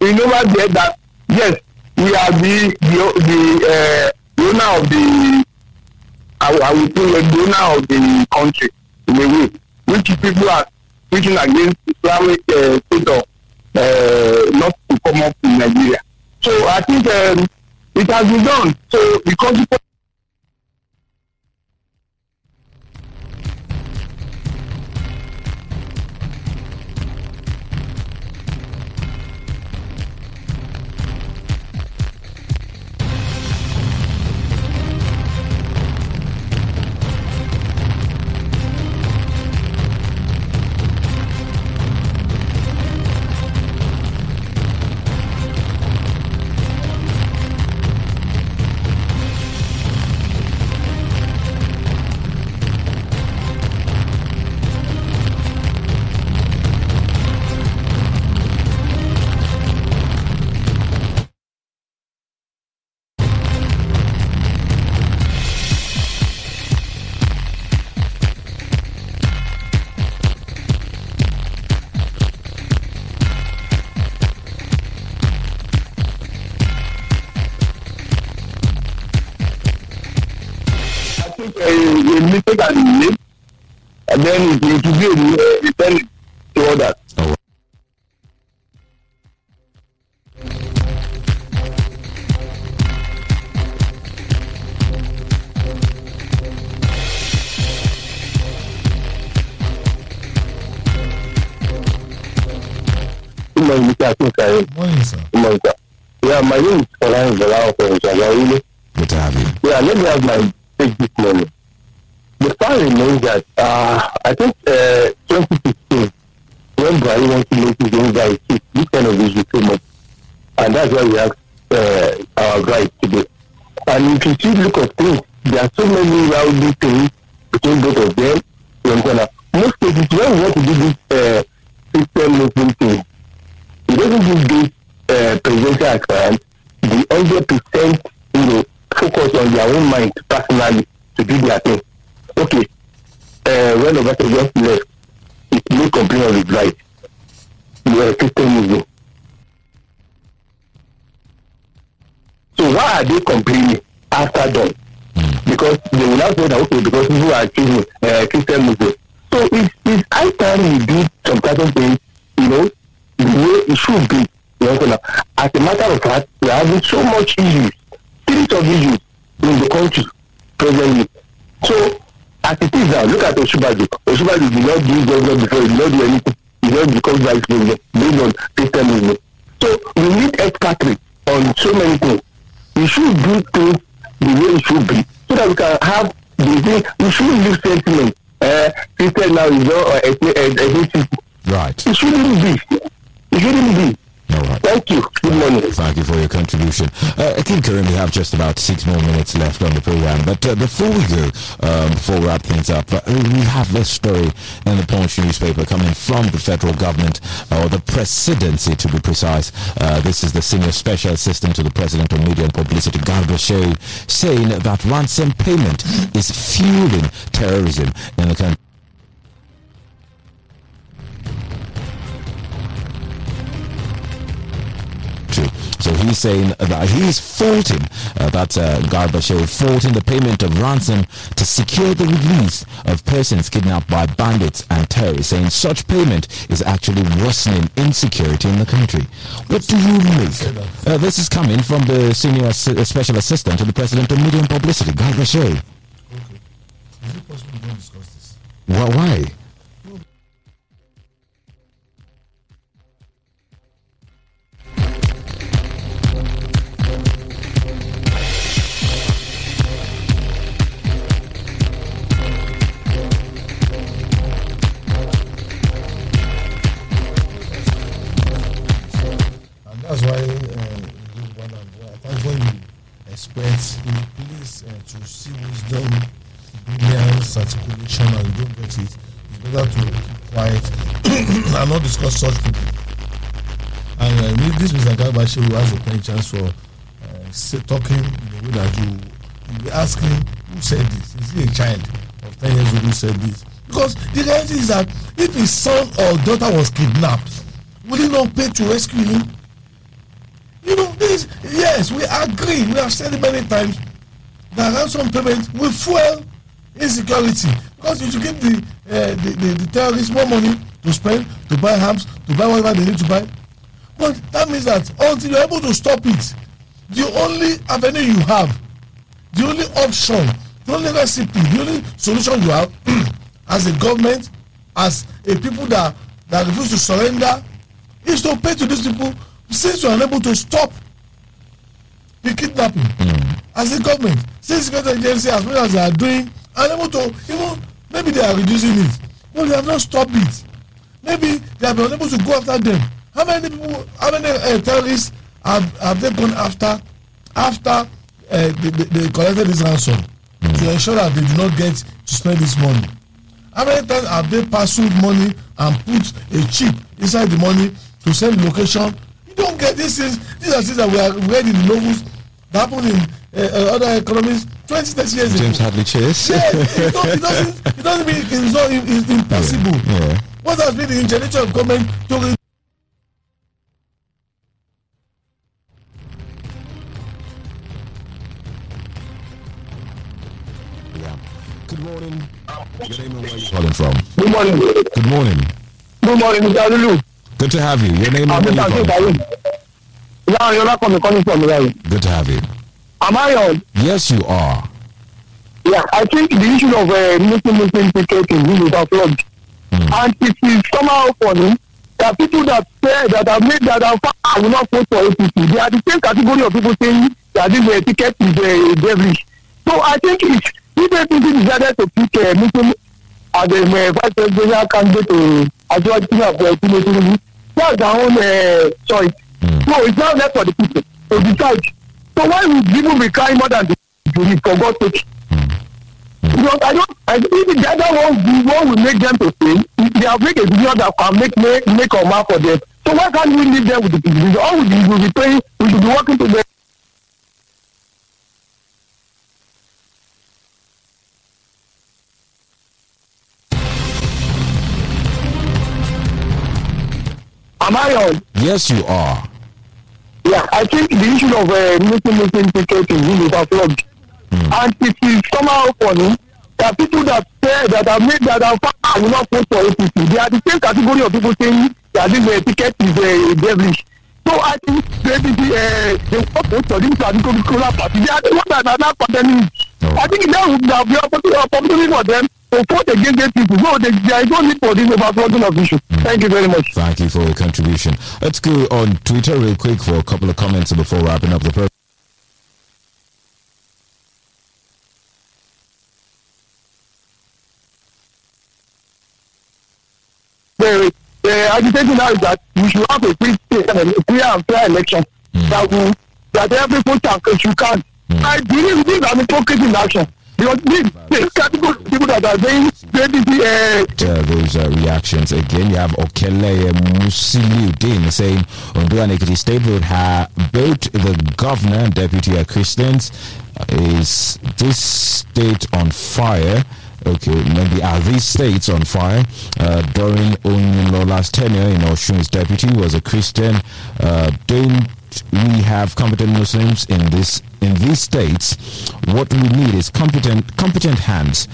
in over there that yes, we are the the the, uh, owner of the I, I will say the owner of the country in a way, which people are preaching against Islamic uh, state of uh, not to come up in Nigeria. So I think um, it has been done. So the consequence. Has been made, and then it, it will be a return to others. Oh, morning, sir. Morning, sir. Yeah, my name is Farhan Zalao from Shagawili. good to have you. Yeah, let me have my take this morning. The fact remains that uh, I think uh, 2016, when Buhari went to make his own guy this kind of issue came up. And that's why we have uh, our right today. And if you see look at things, there are so many rowdy things between both of them. You understand? Most cases, when we want to do this uh, system Muslim thing, it doesn't give this uh, presidential aspirant the hundred percent you know focus on their own mind personally to do their thing. Okay, uh, when Obasanjo just left, it no complain of his right. You are a Christian Muslim. So why are they complaining after done? Because they will not say that okay, because people are choosing uh, Christian Muslim. So it's it's high time we do some certain things, you know, the way it should be. You know, as a matter of fact, we are having so much issues, series of issues in the country presently. So as it is now, look at Oshubaji. Oshubaji did not do government before, he did not do anything. He just become vice president based on movement. So we need expatriate on so many things. We should do things the way it should be so that we can have the thing. We should leave sentiment. Uh, Christian now is not uh, ethnic- uh. Right. It shouldn't be. It shouldn't be. All right. Thank you. Good morning. Thank you for your contribution. Uh, I think currently have just about six more minutes left on the program. But uh, before we go, um, before we wrap things up, uh, we have this story in the Punch newspaper coming from the federal government, uh, or the presidency to be precise. Uh, this is the senior special assistant to the president of media and publicity, Garba Shehu, saying that ransom payment is fueling terrorism in the country. He's saying that he's faulting, uh, that uh, Garba Shehu faulting the payment of ransom to secure the release of persons kidnapped by bandits and terrorists, saying such payment is actually worsening insecurity in the country. What do you make? Uh, this is coming from the senior assi- uh, special assistant to the president of media and publicity, Garba Shehu. Is it possible we don't discuss this? Why? why? Expect in place uh, to see wisdom, brilliance, articulation, and you don't get it, it's better to keep quiet and not discuss such people. And uh, this Mr. Garba Shehu who has a plenty chance for uh, say, talking in the way that you you be asking who said this? Is he a child of 10 years old who said this? Because the reality is that if his son or daughter was kidnapped, would he not pay to rescue him? You know, this, yes, we agree. We have said it many times that ransom payment will fuel insecurity because if you give the, uh, the, the, the terrorists more money to spend, to buy arms, to buy whatever they need to buy. But that means that until you're able to stop it, the only avenue you have, the only option, the only recipe, the only solution you have as a government, as a people that, that refuse to surrender, is to pay to these people since you are unable to stop the kidnapping as a government since security agency as well as they are doing unable to even maybe they are reducing it. But they have not stopped it. Maybe they have been unable to go after them. How many people how many uh, terrorists have have they gone after after uh, they, they they collected this ransom to ensure that they do not get to spend this money? How many times have they parceled money and put a chip inside the money to send location don't get these things these are things that we are read in the novels that happen in uh, uh, other economies twenty thirty years James ago Hadley Chase. yeah it, don't, it doesn't it doesn't mean it's not it's impossible Yeah. what has been the ingenuity of government to re Yeah. Good morning. Your name and where you calling from? Good morning. Good morning. Good morning, Mr. Lulu. Good to have you. Your name and where you calling Akin from? Karim. Now you're not coming calling from Iran. Good to have you. Am I on? Yes, you are. Yeah, I think the issue of uh, Muslim Muslim ticketing is overflowed. And it is somehow funny that people that say that have made that have found will not vote for APC. They are the same category of people saying that this uh, ticket is uh, devilish. So I think it's if APC decided to pick uh, Muslim as a uh, vice presidential candidate to Asiwaju Tinubu Tinubu, that's their own uh, choice. So it's now left for the people to decide. So why would people be crying more than the jury for God's sake? Because I don't, I think the other one, the one will make them to say, they have made a decision that can make, make, make or mark for them. So why can't we leave them with the decision? All we will be praying, we should be working together. Am I on? Yes, you are. Yeah, I think the issue of uh, Muslim Muslim ticketing is overflowed. And it is somehow funny that people that say that have made that have found will not vote for APC. They are the same category of people saying that this uh, ticket is uh, devilish. So I think the APC, uh, they to vote for this particular party. They are the ones that are not condemning it. I think that would been opportunity opportunity for them vote against people. So they, there is no need for this of issue. Thank you very much. Thank you for your contribution. Let's go on Twitter real quick for a couple of comments before wrapping up the program. Very, uh, agitating now is that we should have a free, a free and fair election that will that every voter should count. I believe this is an hypocrisy in action are uh, uh, those uh, reactions again. You have Okele Musiliudin saying Ondo Ekiti State would have both the governor and deputy are Christians. Uh, is this state on fire? Okay, maybe are these states on fire? Uh, during Oyinlola's tenure in Osun's deputy was a Christian. Uh, don't we have competent Muslims in this in these states? What we need is competent competent hands.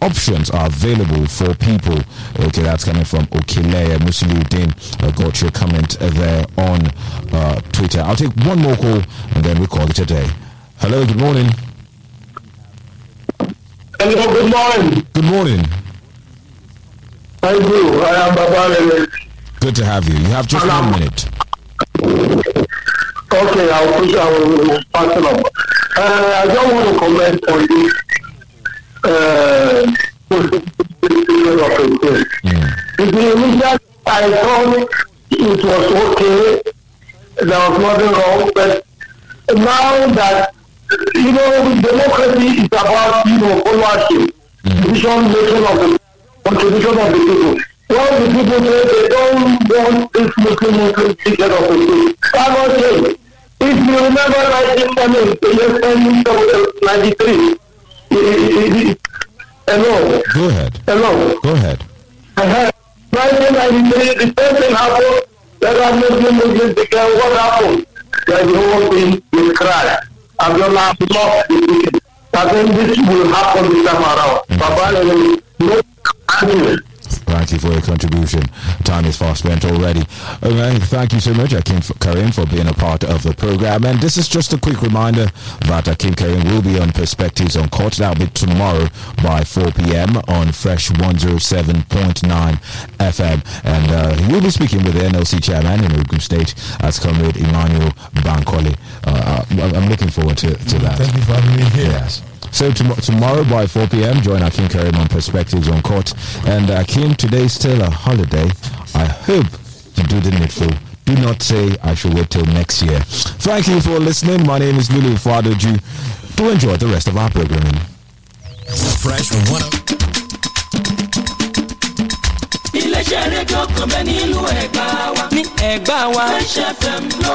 Options are available for people. Okay, that's coming from Okile Musliuddin. Uh, got your comment there on uh, Twitter. I'll take one more call and then we call it a day. Hello, good morning. Hello, good morning. Good morning. Thank you. I am Baba Good to have you. You have just one minute. Okay, I'll push I will pass it on. Uh, I don't want to comment on this. Uh, the initial I thought it was okay. There was nothing wrong, but now that you know democracy is about you know followership, decision making of the contribution of the people. When the people say they don't want this Muslim Muslim ticket of the state, that was it. If you remember 1993, hello, Go ahead. hello. Go ahead. Uh-huh. 1993, the same thing happened. Let us Muslim Muslim ticket. What happened? The whole thing will crash. Abiola lost the ticket. I think this will happen this time around. Baba, no Thank you for your contribution. Time is fast spent already. Okay, thank you so much, Akim Karim, for being a part of the program. And this is just a quick reminder that Akim Karim will be on Perspectives on Court. That'll be tomorrow by 4 p.m. on Fresh 107.9 FM. And uh, he'll be speaking with the NLC chairman in Ogun State as Comrade Emmanuel Bankole. Uh, I- I'm looking forward to, to that. Thank you for having me here. Yes. So tom- tomorrow by 4 p.m., join Akim Karim on Perspectives on Court. And uh, Akim, today's still a holiday. I hope you do the needful. Do not say I shall wait till next year. Thank you for listening. My name is Lulu Fadoju. Do enjoy the rest of our programming. Fresh one. iléeṣẹ́ rédíò kan bẹ́ẹ̀ nílùú ẹ̀gbá wa. ní ẹ̀gbá wa. fresh fm ló